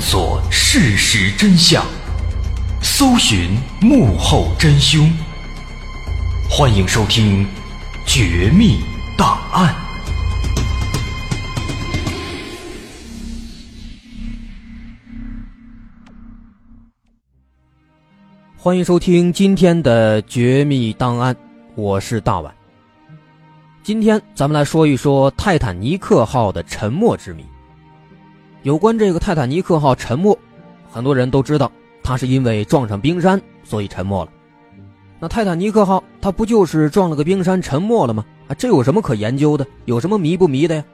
探索事实真相，搜寻幕后真凶。欢迎收听《绝密档案》，欢迎收听今天的《绝密档案》，我是大碗。今天咱们来说一说泰坦尼克号的沉没之谜。有关这个泰坦尼克号沉没，很多人都知道，它是因为撞上冰山，所以沉没了。那泰坦尼克号它不就是撞了个冰山沉没了吗？啊，这有什么可研究的？有什么迷不迷的呀？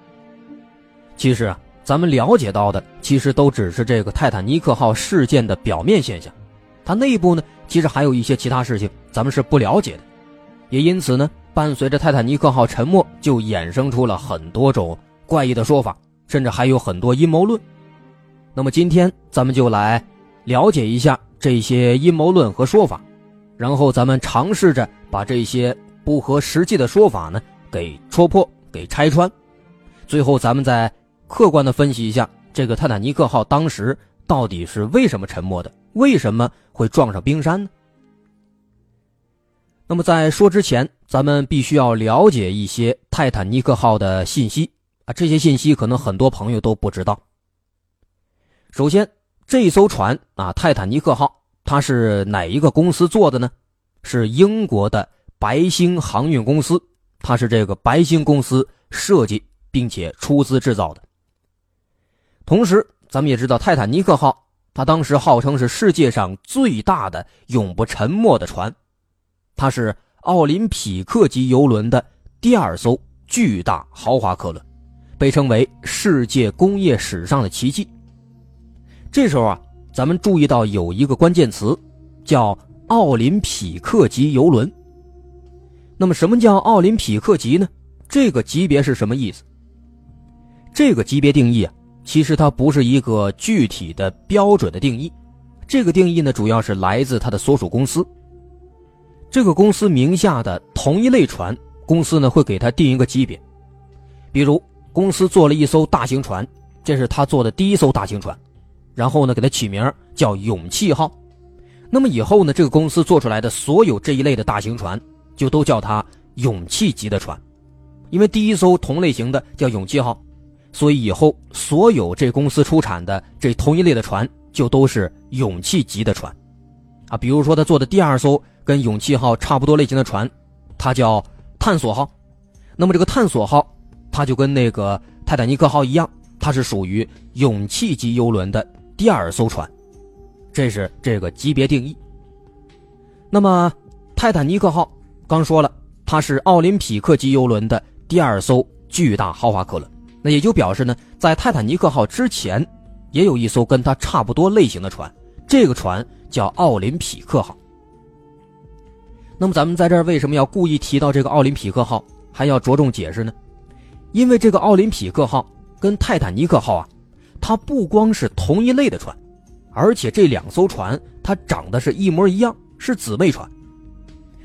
其实啊，咱们了解到的，其实都只是这个泰坦尼克号事件的表面现象，它内部呢，其实还有一些其他事情，咱们是不了解的。也因此呢，伴随着泰坦尼克号沉没，就衍生出了很多种怪异的说法。甚至还有很多阴谋论，那么今天咱们就来了解一下这些阴谋论和说法，然后咱们尝试着把这些不合实际的说法呢给戳破、给拆穿，最后咱们再客观的分析一下这个泰坦尼克号当时到底是为什么沉没的，为什么会撞上冰山呢？那么在说之前，咱们必须要了解一些泰坦尼克号的信息。啊，这些信息可能很多朋友都不知道。首先，这艘船啊，泰坦尼克号，它是哪一个公司做的呢？是英国的白星航运公司，它是这个白星公司设计并且出资制造的。同时，咱们也知道，泰坦尼克号，它当时号称是世界上最大的永不沉没的船，它是奥林匹克级游轮的第二艘巨大豪华客轮。被称为世界工业史上的奇迹。这时候啊，咱们注意到有一个关键词，叫奥林匹克级游轮。那么，什么叫奥林匹克级呢？这个级别是什么意思？这个级别定义啊，其实它不是一个具体的标准的定义。这个定义呢，主要是来自它的所属公司。这个公司名下的同一类船，公司呢会给它定一个级别，比如。公司做了一艘大型船，这是他做的第一艘大型船，然后呢，给它起名叫“勇气号”。那么以后呢，这个公司做出来的所有这一类的大型船，就都叫它“勇气级”的船，因为第一艘同类型的叫“勇气号”，所以以后所有这公司出产的这同一类的船，就都是“勇气级”的船。啊，比如说他做的第二艘跟“勇气号”差不多类型的船，它叫“探索号”。那么这个“探索号”。它就跟那个泰坦尼克号一样，它是属于勇气级游轮的第二艘船，这是这个级别定义。那么，泰坦尼克号刚说了，它是奥林匹克级游轮的第二艘巨大豪华客轮，那也就表示呢，在泰坦尼克号之前，也有一艘跟它差不多类型的船，这个船叫奥林匹克号。那么，咱们在这儿为什么要故意提到这个奥林匹克号，还要着重解释呢？因为这个奥林匹克号跟泰坦尼克号啊，它不光是同一类的船，而且这两艘船它长得是一模一样，是姊妹船。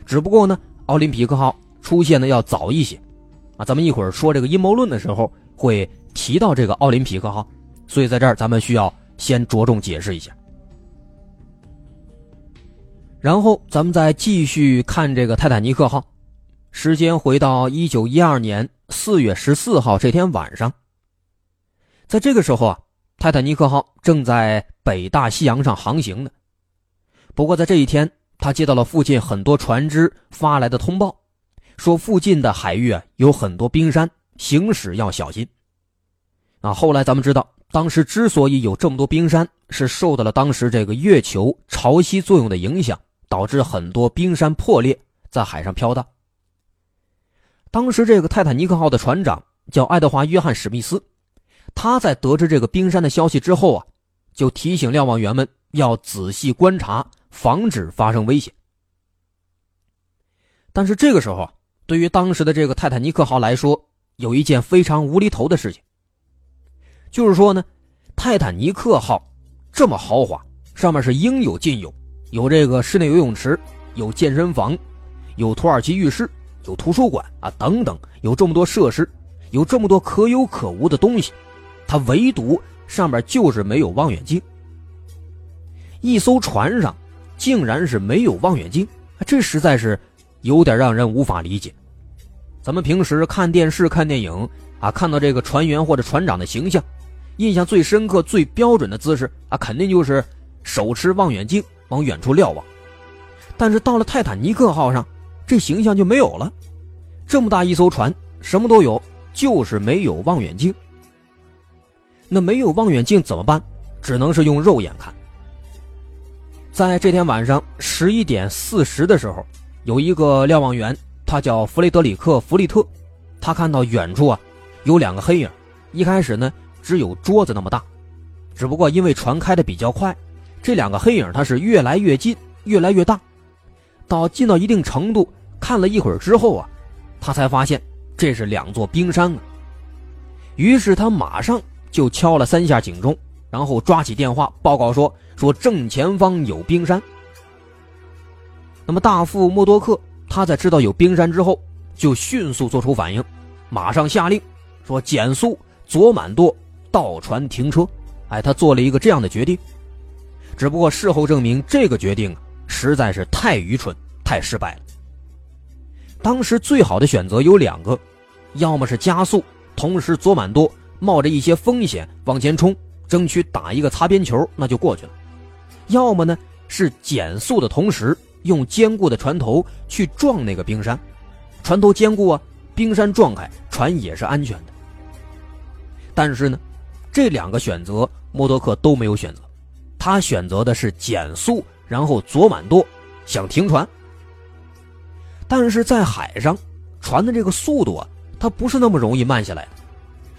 只不过呢，奥林匹克号出现的要早一些，啊，咱们一会儿说这个阴谋论的时候会提到这个奥林匹克号，所以在这儿咱们需要先着重解释一下。然后咱们再继续看这个泰坦尼克号，时间回到一九一二年。四月十四号这天晚上，在这个时候啊，泰坦尼克号正在北大西洋上航行呢。不过在这一天，他接到了附近很多船只发来的通报，说附近的海域啊有很多冰山，行驶要小心。啊，后来咱们知道，当时之所以有这么多冰山，是受到了当时这个月球潮汐作用的影响，导致很多冰山破裂，在海上飘荡。当时，这个泰坦尼克号的船长叫爱德华·约翰·史密斯，他在得知这个冰山的消息之后啊，就提醒瞭望员们要仔细观察，防止发生危险。但是这个时候啊，对于当时的这个泰坦尼克号来说，有一件非常无厘头的事情，就是说呢，泰坦尼克号这么豪华，上面是应有尽有，有这个室内游泳池，有健身房，有土耳其浴室。有图书馆啊，等等，有这么多设施，有这么多可有可无的东西，它唯独上面就是没有望远镜。一艘船上竟然是没有望远镜，这实在是有点让人无法理解。咱们平时看电视、看电影啊，看到这个船员或者船长的形象，印象最深刻、最标准的姿势啊，肯定就是手持望远镜往远处瞭望。但是到了泰坦尼克号上，这形象就没有了。这么大一艘船，什么都有，就是没有望远镜。那没有望远镜怎么办？只能是用肉眼看。在这天晚上十一点四十的时候，有一个瞭望员，他叫弗雷德里克·弗利特，他看到远处啊有两个黑影。一开始呢，只有桌子那么大，只不过因为船开的比较快，这两个黑影它是越来越近，越来越大。到近到一定程度，看了一会儿之后啊，他才发现这是两座冰山啊。于是他马上就敲了三下警钟，然后抓起电话报告说：“说正前方有冰山。”那么大副默多克他在知道有冰山之后，就迅速做出反应，马上下令说：“减速，左满舵，倒船停车。”哎，他做了一个这样的决定。只不过事后证明，这个决定啊。实在是太愚蠢，太失败了。当时最好的选择有两个，要么是加速，同时左满舵，冒着一些风险往前冲，争取打一个擦边球，那就过去了；要么呢是减速的同时，用坚固的船头去撞那个冰山，船头坚固啊，冰山撞开，船也是安全的。但是呢，这两个选择默多克都没有选择，他选择的是减速。然后左满舵，想停船，但是在海上，船的这个速度啊，它不是那么容易慢下来。的，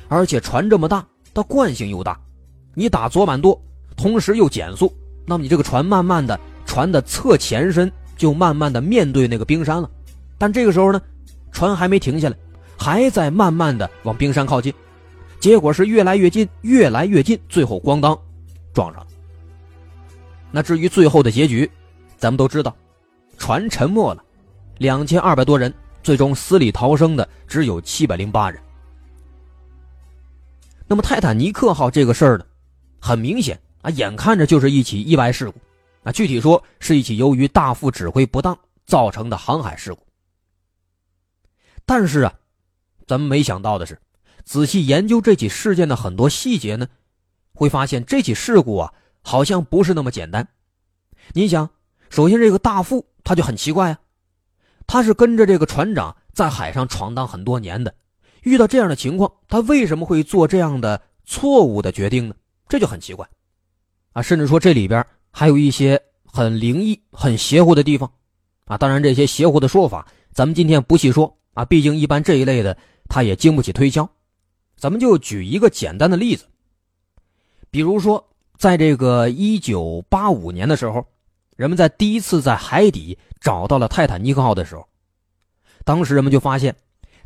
而且船这么大，它惯性又大，你打左满舵，同时又减速，那么你这个船慢慢的，船的侧前身就慢慢的面对那个冰山了，但这个时候呢，船还没停下来，还在慢慢的往冰山靠近，结果是越来越近，越来越近，最后咣当，撞上了。那至于最后的结局，咱们都知道，船沉没了，两千二百多人最终死里逃生的只有七百零八人。那么泰坦尼克号这个事儿呢，很明显啊，眼看着就是一起意外事故，啊，具体说是一起由于大副指挥不当造成的航海事故。但是啊，咱们没想到的是，仔细研究这起事件的很多细节呢，会发现这起事故啊。好像不是那么简单。你想，首先这个大副他就很奇怪啊，他是跟着这个船长在海上闯荡很多年的，遇到这样的情况，他为什么会做这样的错误的决定呢？这就很奇怪，啊，甚至说这里边还有一些很灵异、很邪乎的地方，啊，当然这些邪乎的说法咱们今天不细说啊，毕竟一般这一类的他也经不起推敲，咱们就举一个简单的例子，比如说。在这个一九八五年的时候，人们在第一次在海底找到了泰坦尼克号的时候，当时人们就发现，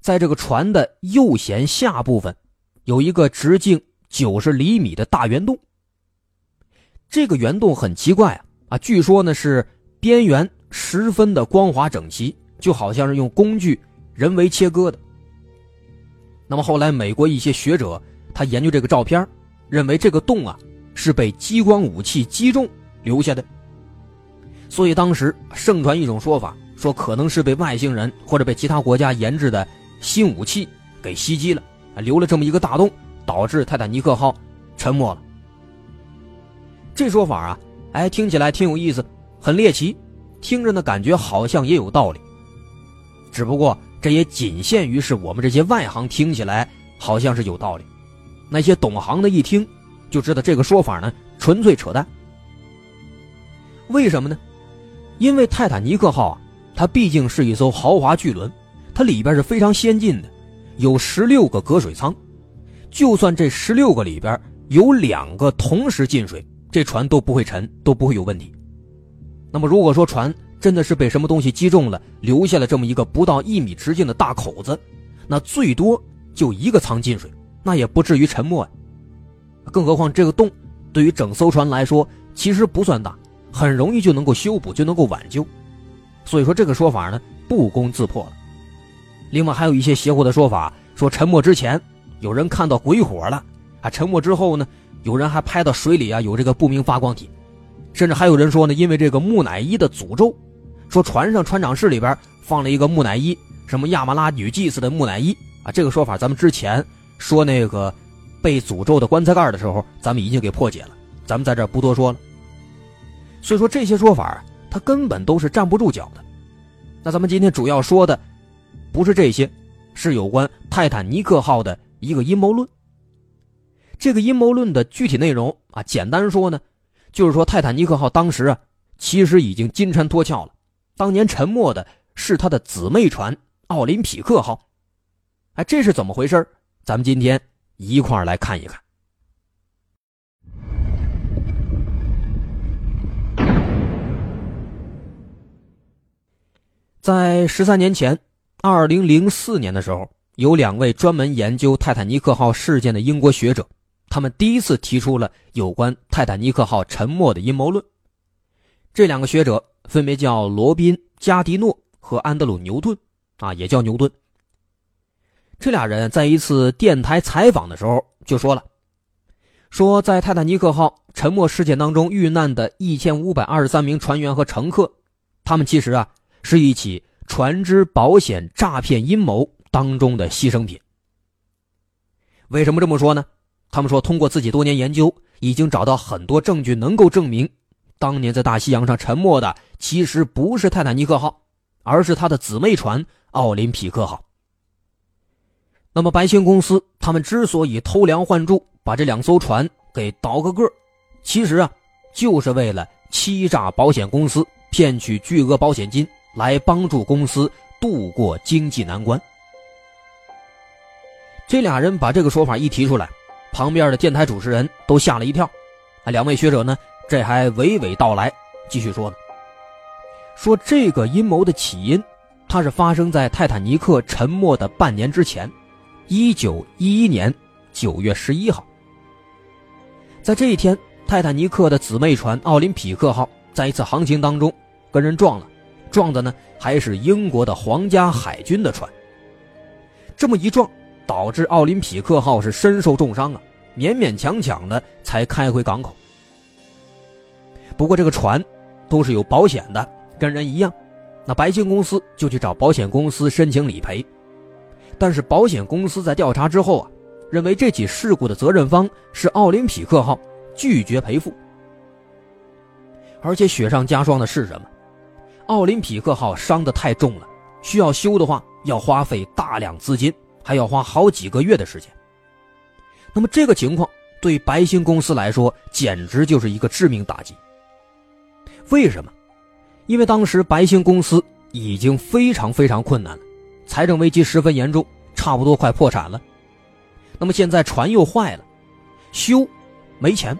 在这个船的右舷下部分，有一个直径九十厘米的大圆洞。这个圆洞很奇怪啊啊，据说呢是边缘十分的光滑整齐，就好像是用工具人为切割的。那么后来美国一些学者他研究这个照片，认为这个洞啊。是被激光武器击中留下的，所以当时盛传一种说法，说可能是被外星人或者被其他国家研制的新武器给袭击了，留了这么一个大洞，导致泰坦尼克号沉没了。这说法啊，哎，听起来挺有意思，很猎奇，听着呢感觉好像也有道理。只不过这也仅限于是我们这些外行听起来好像是有道理，那些懂行的一听。就知道这个说法呢，纯粹扯淡。为什么呢？因为泰坦尼克号啊，它毕竟是一艘豪华巨轮，它里边是非常先进的，有十六个隔水舱，就算这十六个里边有两个同时进水，这船都不会沉，都不会有问题。那么如果说船真的是被什么东西击中了，留下了这么一个不到一米直径的大口子，那最多就一个舱进水，那也不至于沉没呀。更何况这个洞，对于整艘船来说其实不算大，很容易就能够修补，就能够挽救。所以说这个说法呢不攻自破了。另外还有一些邪乎的说法，说沉没之前有人看到鬼火了，啊，沉没之后呢有人还拍到水里啊有这个不明发光体，甚至还有人说呢，因为这个木乃伊的诅咒，说船上船长室里边放了一个木乃伊，什么亚麻拉女祭司的木乃伊啊，这个说法咱们之前说那个被诅咒的棺材盖的时候，咱们已经给破解了，咱们在这不多说了。所以说这些说法，他根本都是站不住脚的。那咱们今天主要说的，不是这些，是有关泰坦尼克号的一个阴谋论。这个阴谋论的具体内容啊，简单说呢，就是说泰坦尼克号当时啊，其实已经金蝉脱壳了。当年沉没的是他的姊妹船奥林匹克号。哎，这是怎么回事咱们今天一块来看一看。在十三年前，二零零四年的时候，有两位专门研究泰坦尼克号事件的英国学者，他们第一次提出了有关泰坦尼克号沉没的阴谋论。这两个学者分别叫罗宾·加迪诺和安德鲁·牛顿，啊，也叫牛顿。这俩人在一次电台采访的时候就说了，说在泰坦尼克号沉没事件当中遇难的一千五百二十三名船员和乘客，他们其实啊。是一起船只保险诈骗阴谋当中的牺牲品。为什么这么说呢？他们说，通过自己多年研究，已经找到很多证据，能够证明，当年在大西洋上沉没的其实不是泰坦尼克号，而是它的姊妹船奥林匹克号。那么，白星公司他们之所以偷梁换柱，把这两艘船给倒个个其实啊，就是为了欺诈保险公司，骗取巨额保险金。来帮助公司渡过经济难关。这俩人把这个说法一提出来，旁边的电台主持人都吓了一跳。啊，两位学者呢，这还娓娓道来，继续说呢，说这个阴谋的起因，它是发生在泰坦尼克沉没的半年之前，一九一一年九月十一号。在这一天，泰坦尼克的姊妹船奥林匹克号在一次航行当中跟人撞了。撞的呢还是英国的皇家海军的船。这么一撞，导致奥林匹克号是身受重伤啊，勉勉强强的才开回港口。不过这个船都是有保险的，跟人一样，那白金公司就去找保险公司申请理赔，但是保险公司在调查之后啊，认为这起事故的责任方是奥林匹克号，拒绝赔付。而且雪上加霜的是什么？奥林匹克号伤得太重了，需要修的话要花费大量资金，还要花好几个月的时间。那么这个情况对白星公司来说简直就是一个致命打击。为什么？因为当时白星公司已经非常非常困难了，财政危机十分严重，差不多快破产了。那么现在船又坏了，修没钱，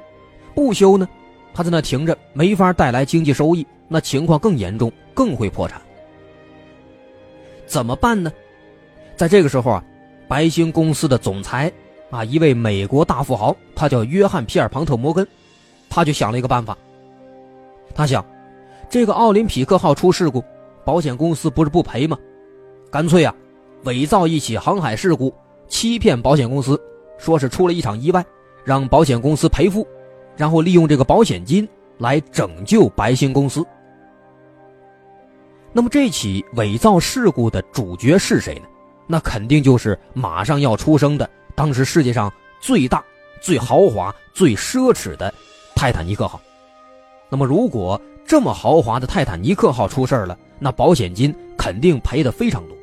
不修呢，他在那停着，没法带来经济收益。那情况更严重，更会破产。怎么办呢？在这个时候啊，白星公司的总裁啊，一位美国大富豪，他叫约翰·皮尔·庞特·摩根，他就想了一个办法。他想，这个奥林匹克号出事故，保险公司不是不赔吗？干脆啊，伪造一起航海事故，欺骗保险公司，说是出了一场意外，让保险公司赔付，然后利用这个保险金来拯救白星公司。那么这起伪造事故的主角是谁呢？那肯定就是马上要出生的当时世界上最大、最豪华、最奢侈的泰坦尼克号。那么如果这么豪华的泰坦尼克号出事了，那保险金肯定赔的非常多。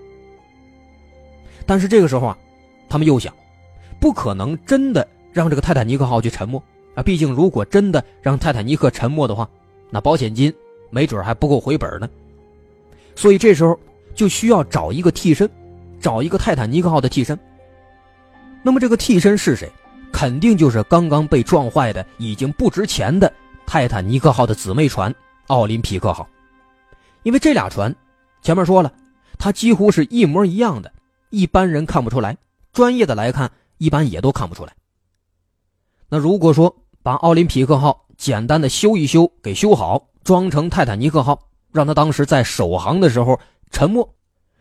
但是这个时候啊，他们又想，不可能真的让这个泰坦尼克号去沉没啊！毕竟如果真的让泰坦尼克沉没的话，那保险金没准还不够回本呢。所以这时候就需要找一个替身，找一个泰坦尼克号的替身。那么这个替身是谁？肯定就是刚刚被撞坏的、已经不值钱的泰坦尼克号的姊妹船奥林匹克号。因为这俩船，前面说了，它几乎是一模一样的，一般人看不出来，专业的来看，一般也都看不出来。那如果说把奥林匹克号简单的修一修，给修好，装成泰坦尼克号。让他当时在首航的时候沉没，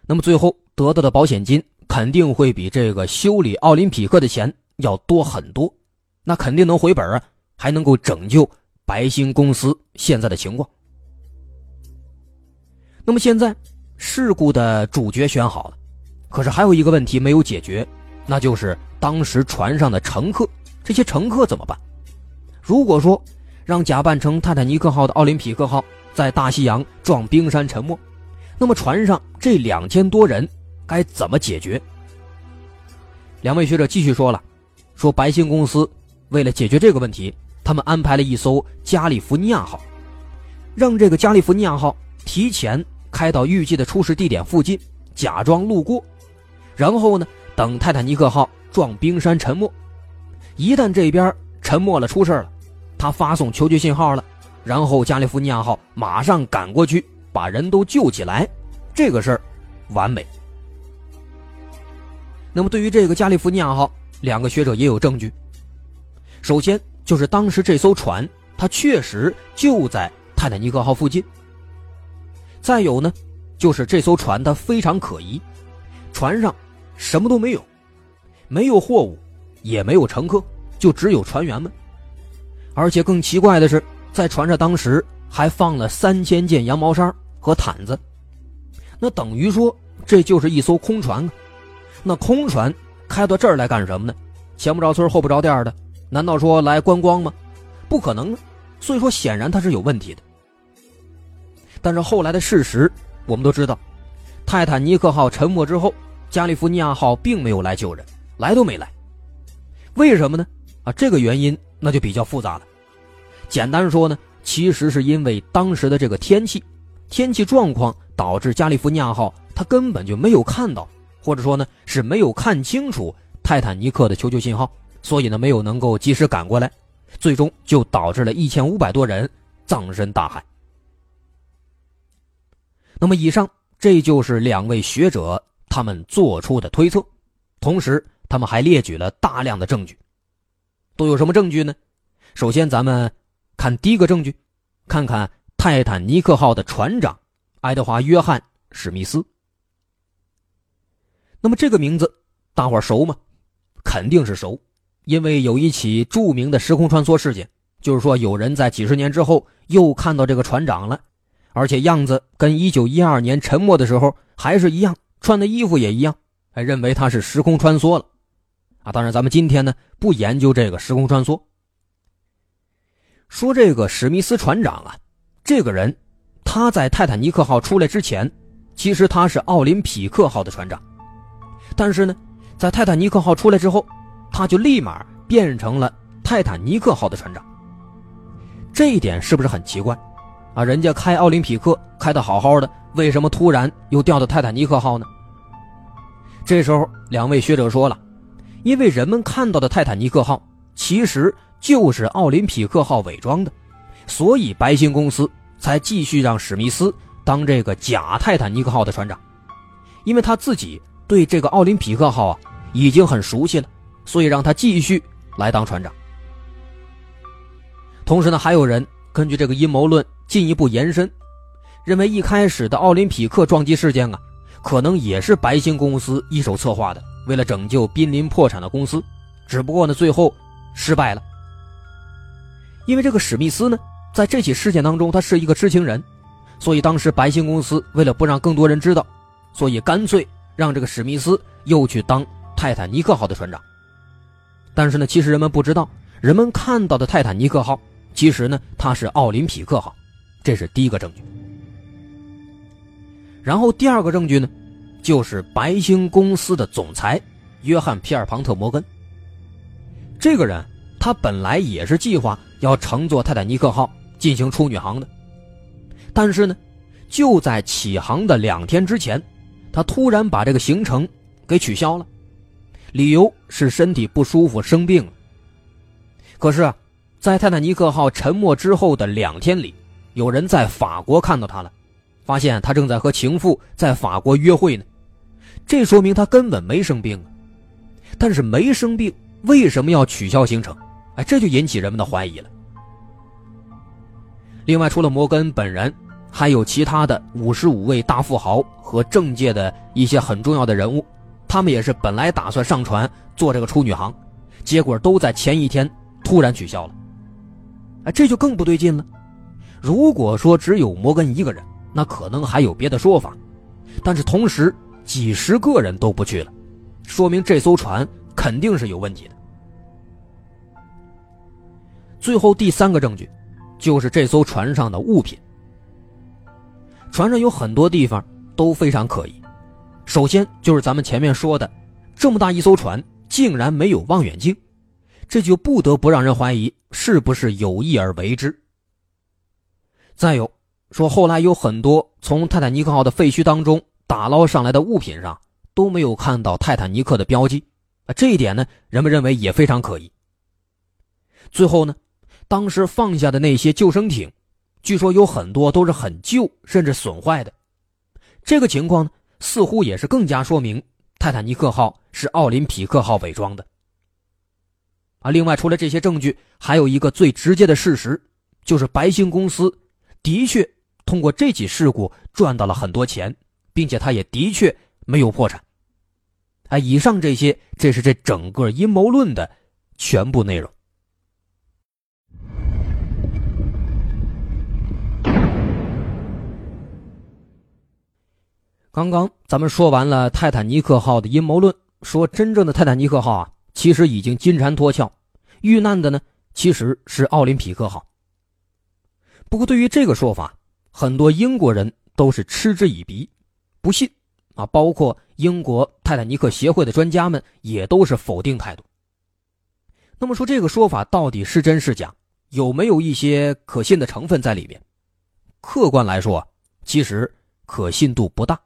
那么最后得到的保险金肯定会比这个修理奥林匹克的钱要多很多，那肯定能回本啊，还能够拯救白星公司现在的情况。那么现在事故的主角选好了，可是还有一个问题没有解决，那就是当时船上的乘客，这些乘客怎么办？如果说让假扮成泰坦尼克号的奥林匹克号在大西洋撞冰山沉没，那么船上这两千多人该怎么解决？两位学者继续说了，说白星公司为了解决这个问题，他们安排了一艘加利福尼亚号，让这个加利福尼亚号提前开到预计的出事地点附近，假装路过，然后呢，等泰坦尼克号撞冰山沉没，一旦这边沉没了出事了，他发送求救信号了，然后加利福尼亚号马上赶过去把人都救起来，这个事儿完美。那么，对于这个加利福尼亚号，两个学者也有证据。首先，就是当时这艘船，它确实就在泰坦尼克号附近。再有呢，就是这艘船它非常可疑，船上什么都没有，没有货物，也没有乘客，就只有船员们。而且更奇怪的是，在船上当时还放了三千件羊毛衫和毯子，那等于说这就是一艘空船啊。那空船开到这儿来干什么呢？前不着村后不着店的，难道说来观光吗？不可能啊！所以说，显然它是有问题的。但是后来的事实我们都知道，泰坦尼克号沉没之后，加利福尼亚号并没有来救人，来都没来。为什么呢？啊，这个原因那就比较复杂了。简单说呢，其实是因为当时的这个天气，天气状况导致加利福尼亚号它根本就没有看到。或者说呢，是没有看清楚泰坦尼克的求救信号，所以呢，没有能够及时赶过来，最终就导致了一千五百多人葬身大海。那么，以上这就是两位学者他们做出的推测，同时他们还列举了大量的证据，都有什么证据呢？首先，咱们看第一个证据，看看泰坦尼克号的船长爱德华·约翰·史密斯。那么这个名字，大伙熟吗？肯定是熟，因为有一起著名的时空穿梭事件，就是说有人在几十年之后又看到这个船长了，而且样子跟一九一二年沉没的时候还是一样，穿的衣服也一样，还认为他是时空穿梭了。啊，当然咱们今天呢不研究这个时空穿梭。说这个史密斯船长啊，这个人他在泰坦尼克号出来之前，其实他是奥林匹克号的船长。但是呢，在泰坦尼克号出来之后，他就立马变成了泰坦尼克号的船长。这一点是不是很奇怪？啊，人家开奥林匹克开的好好的，为什么突然又调到泰坦尼克号呢？这时候，两位学者说了，因为人们看到的泰坦尼克号其实就是奥林匹克号伪装的，所以白星公司才继续让史密斯当这个假泰坦尼克号的船长，因为他自己。对这个奥林匹克号啊，已经很熟悉了，所以让他继续来当船长。同时呢，还有人根据这个阴谋论进一步延伸，认为一开始的奥林匹克撞击事件啊，可能也是白星公司一手策划的，为了拯救濒临破产的公司，只不过呢，最后失败了。因为这个史密斯呢，在这起事件当中，他是一个知情人，所以当时白星公司为了不让更多人知道，所以干脆。让这个史密斯又去当泰坦尼克号的船长，但是呢，其实人们不知道，人们看到的泰坦尼克号，其实呢，它是奥林匹克号，这是第一个证据。然后第二个证据呢，就是白星公司的总裁约翰·皮尔庞特·摩根。这个人，他本来也是计划要乘坐泰坦尼克号进行处女航的，但是呢，就在起航的两天之前。他突然把这个行程给取消了，理由是身体不舒服生病了。可是啊，在泰坦尼克号沉没之后的两天里，有人在法国看到他了，发现他正在和情妇在法国约会呢。这说明他根本没生病啊。但是没生病，为什么要取消行程？哎，这就引起人们的怀疑了。另外，除了摩根本人。还有其他的五十五位大富豪和政界的一些很重要的人物，他们也是本来打算上船做这个处女航，结果都在前一天突然取消了。哎，这就更不对劲了。如果说只有摩根一个人，那可能还有别的说法，但是同时几十个人都不去了，说明这艘船肯定是有问题的。最后第三个证据，就是这艘船上的物品。船上有很多地方都非常可疑，首先就是咱们前面说的，这么大一艘船竟然没有望远镜，这就不得不让人怀疑是不是有意而为之。再有说，后来有很多从泰坦尼克号的废墟当中打捞上来的物品上都没有看到泰坦尼克的标记，这一点呢，人们认为也非常可疑。最后呢，当时放下的那些救生艇。据说有很多都是很旧，甚至损坏的。这个情况，似乎也是更加说明泰坦尼克号是奥林匹克号伪装的。啊，另外，除了这些证据，还有一个最直接的事实，就是白星公司的确通过这起事故赚到了很多钱，并且他也的确没有破产。啊，以上这些，这是这整个阴谋论的全部内容。刚刚咱们说完了泰坦尼克号的阴谋论，说真正的泰坦尼克号啊，其实已经金蝉脱壳，遇难的呢其实是奥林匹克号。不过对于这个说法，很多英国人都是嗤之以鼻，不信啊，包括英国泰坦尼克协会的专家们也都是否定态度。那么说这个说法到底是真是假，有没有一些可信的成分在里面？客观来说，其实可信度不大。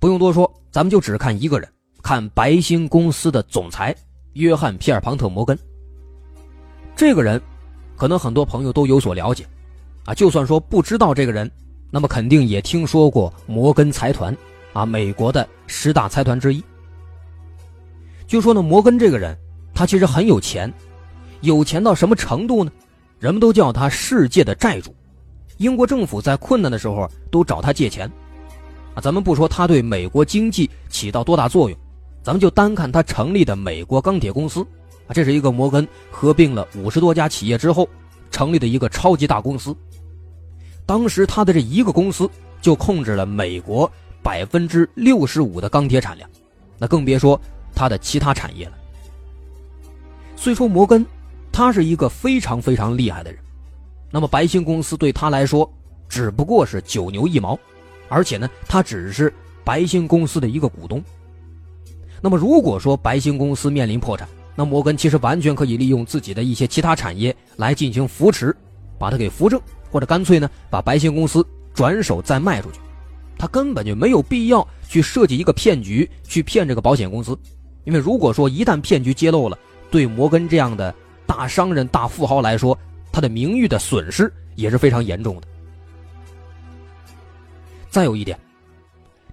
不用多说，咱们就只看一个人，看白星公司的总裁约翰·皮尔庞特·摩根。这个人，可能很多朋友都有所了解，啊，就算说不知道这个人，那么肯定也听说过摩根财团，啊，美国的十大财团之一。就说呢，摩根这个人，他其实很有钱，有钱到什么程度呢？人们都叫他世界的债主，英国政府在困难的时候都找他借钱。咱们不说他对美国经济起到多大作用，咱们就单看他成立的美国钢铁公司，啊，这是一个摩根合并了五十多家企业之后成立的一个超级大公司。当时他的这一个公司就控制了美国百分之六十五的钢铁产量，那更别说他的其他产业了。虽说摩根他是一个非常非常厉害的人，那么白星公司对他来说只不过是九牛一毛。而且呢，他只是白星公司的一个股东。那么，如果说白星公司面临破产，那摩根其实完全可以利用自己的一些其他产业来进行扶持，把它给扶正，或者干脆呢，把白星公司转手再卖出去。他根本就没有必要去设计一个骗局去骗这个保险公司，因为如果说一旦骗局揭露了，对摩根这样的大商人、大富豪来说，他的名誉的损失也是非常严重的。再有一点，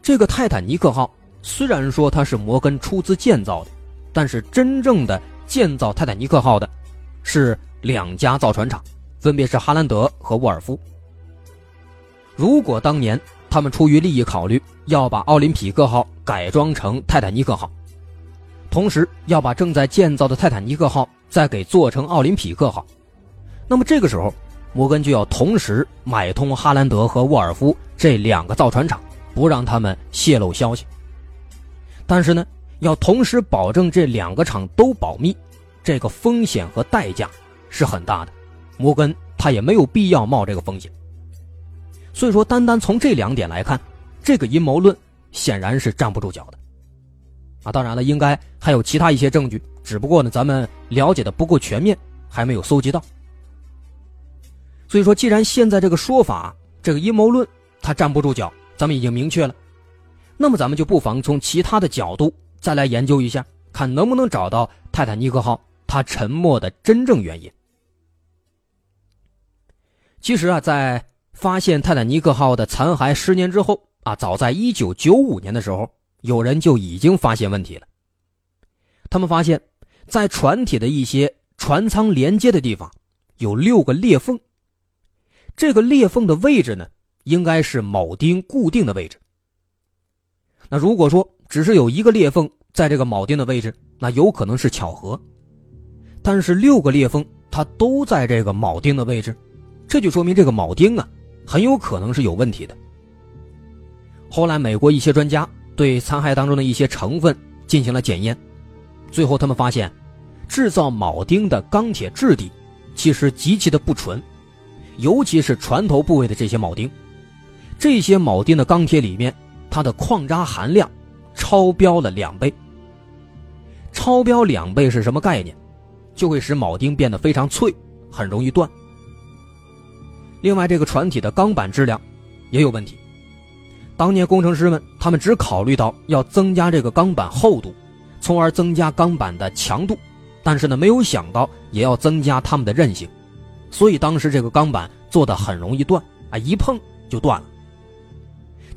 这个泰坦尼克号虽然说它是摩根出资建造的，但是真正的建造泰坦尼克号的，是两家造船厂，分别是哈兰德和沃尔夫。如果当年他们出于利益考虑，要把奥林匹克号改装成泰坦尼克号，同时要把正在建造的泰坦尼克号再给做成奥林匹克号，那么这个时候。摩根就要同时买通哈兰德和沃尔夫这两个造船厂，不让他们泄露消息。但是呢，要同时保证这两个厂都保密，这个风险和代价是很大的。摩根他也没有必要冒这个风险。所以说，单单从这两点来看，这个阴谋论显然是站不住脚的。啊，当然了，应该还有其他一些证据，只不过呢，咱们了解的不够全面，还没有搜集到。所以说，既然现在这个说法，这个阴谋论它站不住脚，咱们已经明确了，那么咱们就不妨从其他的角度再来研究一下，看能不能找到泰坦尼克号它沉没的真正原因。其实啊，在发现泰坦尼克号的残骸十年之后啊，早在一九九五年的时候，有人就已经发现问题了。他们发现，在船体的一些船舱连接的地方，有六个裂缝。这个裂缝的位置呢，应该是铆钉固定的位置。那如果说只是有一个裂缝在这个铆钉的位置，那有可能是巧合。但是六个裂缝它都在这个铆钉的位置，这就说明这个铆钉啊很有可能是有问题的。后来，美国一些专家对残骸当中的一些成分进行了检验，最后他们发现，制造铆钉的钢铁质地其实极其的不纯，尤其是船头部位的这些铆钉，这些铆钉的钢铁里面，它的矿渣含量超标了两倍。超标两倍是什么概念？就会使铆钉变得非常脆，很容易断。另外，这个船体的钢板质量也有问题。当年工程师们，他们只考虑到要增加这个钢板厚度，从而增加钢板的强度，但是呢，没有想到也要增加它们的韧性，所以当时这个钢板做的很容易断啊，一碰就断了。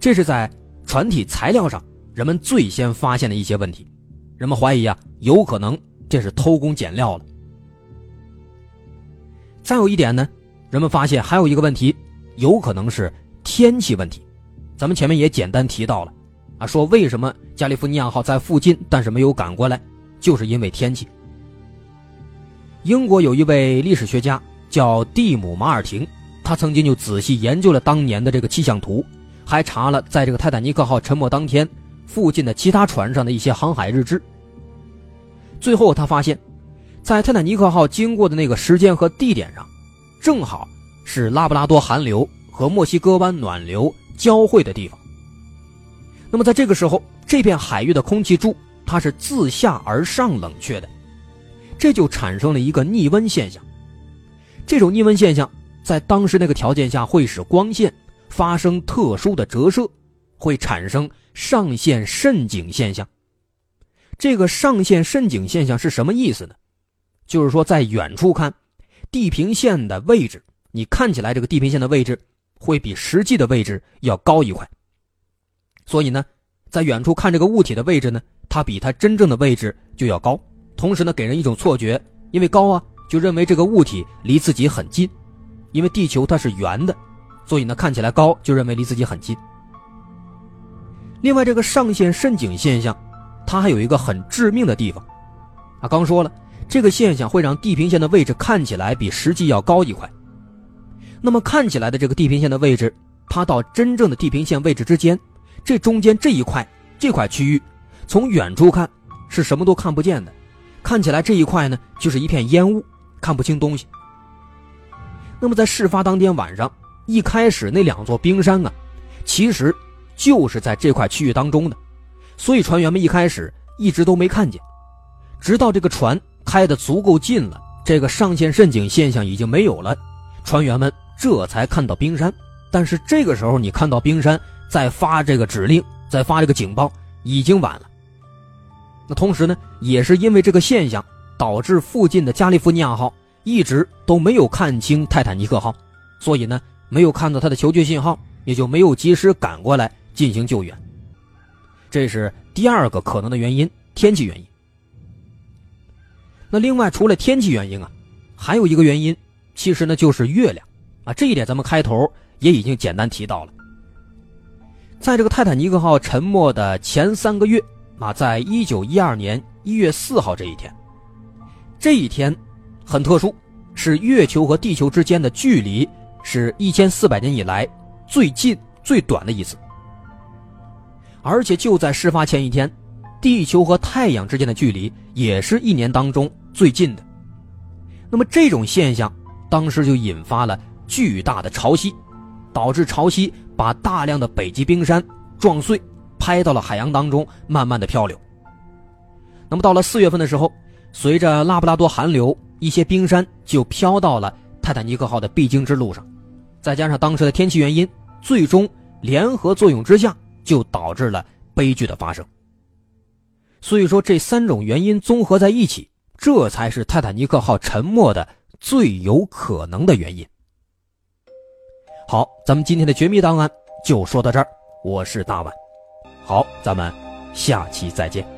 这是在船体材料上人们最先发现的一些问题，人们怀疑啊，有可能这是偷工减料了。再有一点呢，人们发现还有一个问题，有可能是天气问题。咱们前面也简单提到了，啊，说为什么加利福尼亚号在附近，但是没有赶过来，就是因为天气。英国有一位历史学家叫蒂姆·马尔廷，他曾经就仔细研究了当年的这个气象图，还查了在这个泰坦尼克号沉没当天附近的其他船上的一些航海日志。最后他发现，在泰坦尼克号经过的那个时间和地点上，正好是拉布拉多寒流和墨西哥湾暖流。交汇的地方。那么，在这个时候，这片海域的空气柱它是自下而上冷却的，这就产生了一个逆温现象。这种逆温现象在当时那个条件下会使光线发生特殊的折射，会产生上线渗景现象。这个上线渗景现象是什么意思呢？就是说，在远处看，地平线的位置，你看起来这个地平线的位置。会比实际的位置要高一块，所以呢，在远处看这个物体的位置呢，它比它真正的位置就要高。同时呢，给人一种错觉，因为高啊，就认为这个物体离自己很近。因为地球它是圆的，所以呢，看起来高就认为离自己很近。另外，这个上线渗景现象，它还有一个很致命的地方，啊，刚说了，这个现象会让地平线的位置看起来比实际要高一块。那么看起来的这个地平线的位置，它到真正的地平线位置之间，这中间这一块这块区域，从远处看是什么都看不见的，看起来这一块呢就是一片烟雾，看不清东西。那么在事发当天晚上，一开始那两座冰山啊，其实就是在这块区域当中的，所以船员们一开始一直都没看见，直到这个船开得足够近了，这个上线渗井现象已经没有了，船员们。这才看到冰山，但是这个时候你看到冰山在发这个指令，在发这个警报，已经晚了。那同时呢，也是因为这个现象，导致附近的加利福尼亚号一直都没有看清泰坦尼克号，所以呢，没有看到他的求救信号，也就没有及时赶过来进行救援。这是第二个可能的原因，天气原因。那另外，除了天气原因啊，还有一个原因，其实呢就是月亮。啊，这一点咱们开头也已经简单提到了。在这个泰坦尼克号沉没的前三个月，啊，在一九一二年一月四号这一天，这一天很特殊，是月球和地球之间的距离是一千四百年以来最近最短的一次，而且就在事发前一天，地球和太阳之间的距离也是一年当中最近的。那么这种现象当时就引发了。巨大的潮汐，导致潮汐把大量的北极冰山撞碎，拍到了海洋当中，慢慢的漂流。那么到了四月份的时候，随着拉布拉多寒流，一些冰山就飘到了泰坦尼克号的必经之路上，再加上当时的天气原因，最终联合作用之下，就导致了悲剧的发生。所以说，这三种原因综合在一起，这才是泰坦尼克号沉没的最有可能的原因。好，咱们今天的绝密档案就说到这儿。我是大碗，好，咱们下期再见。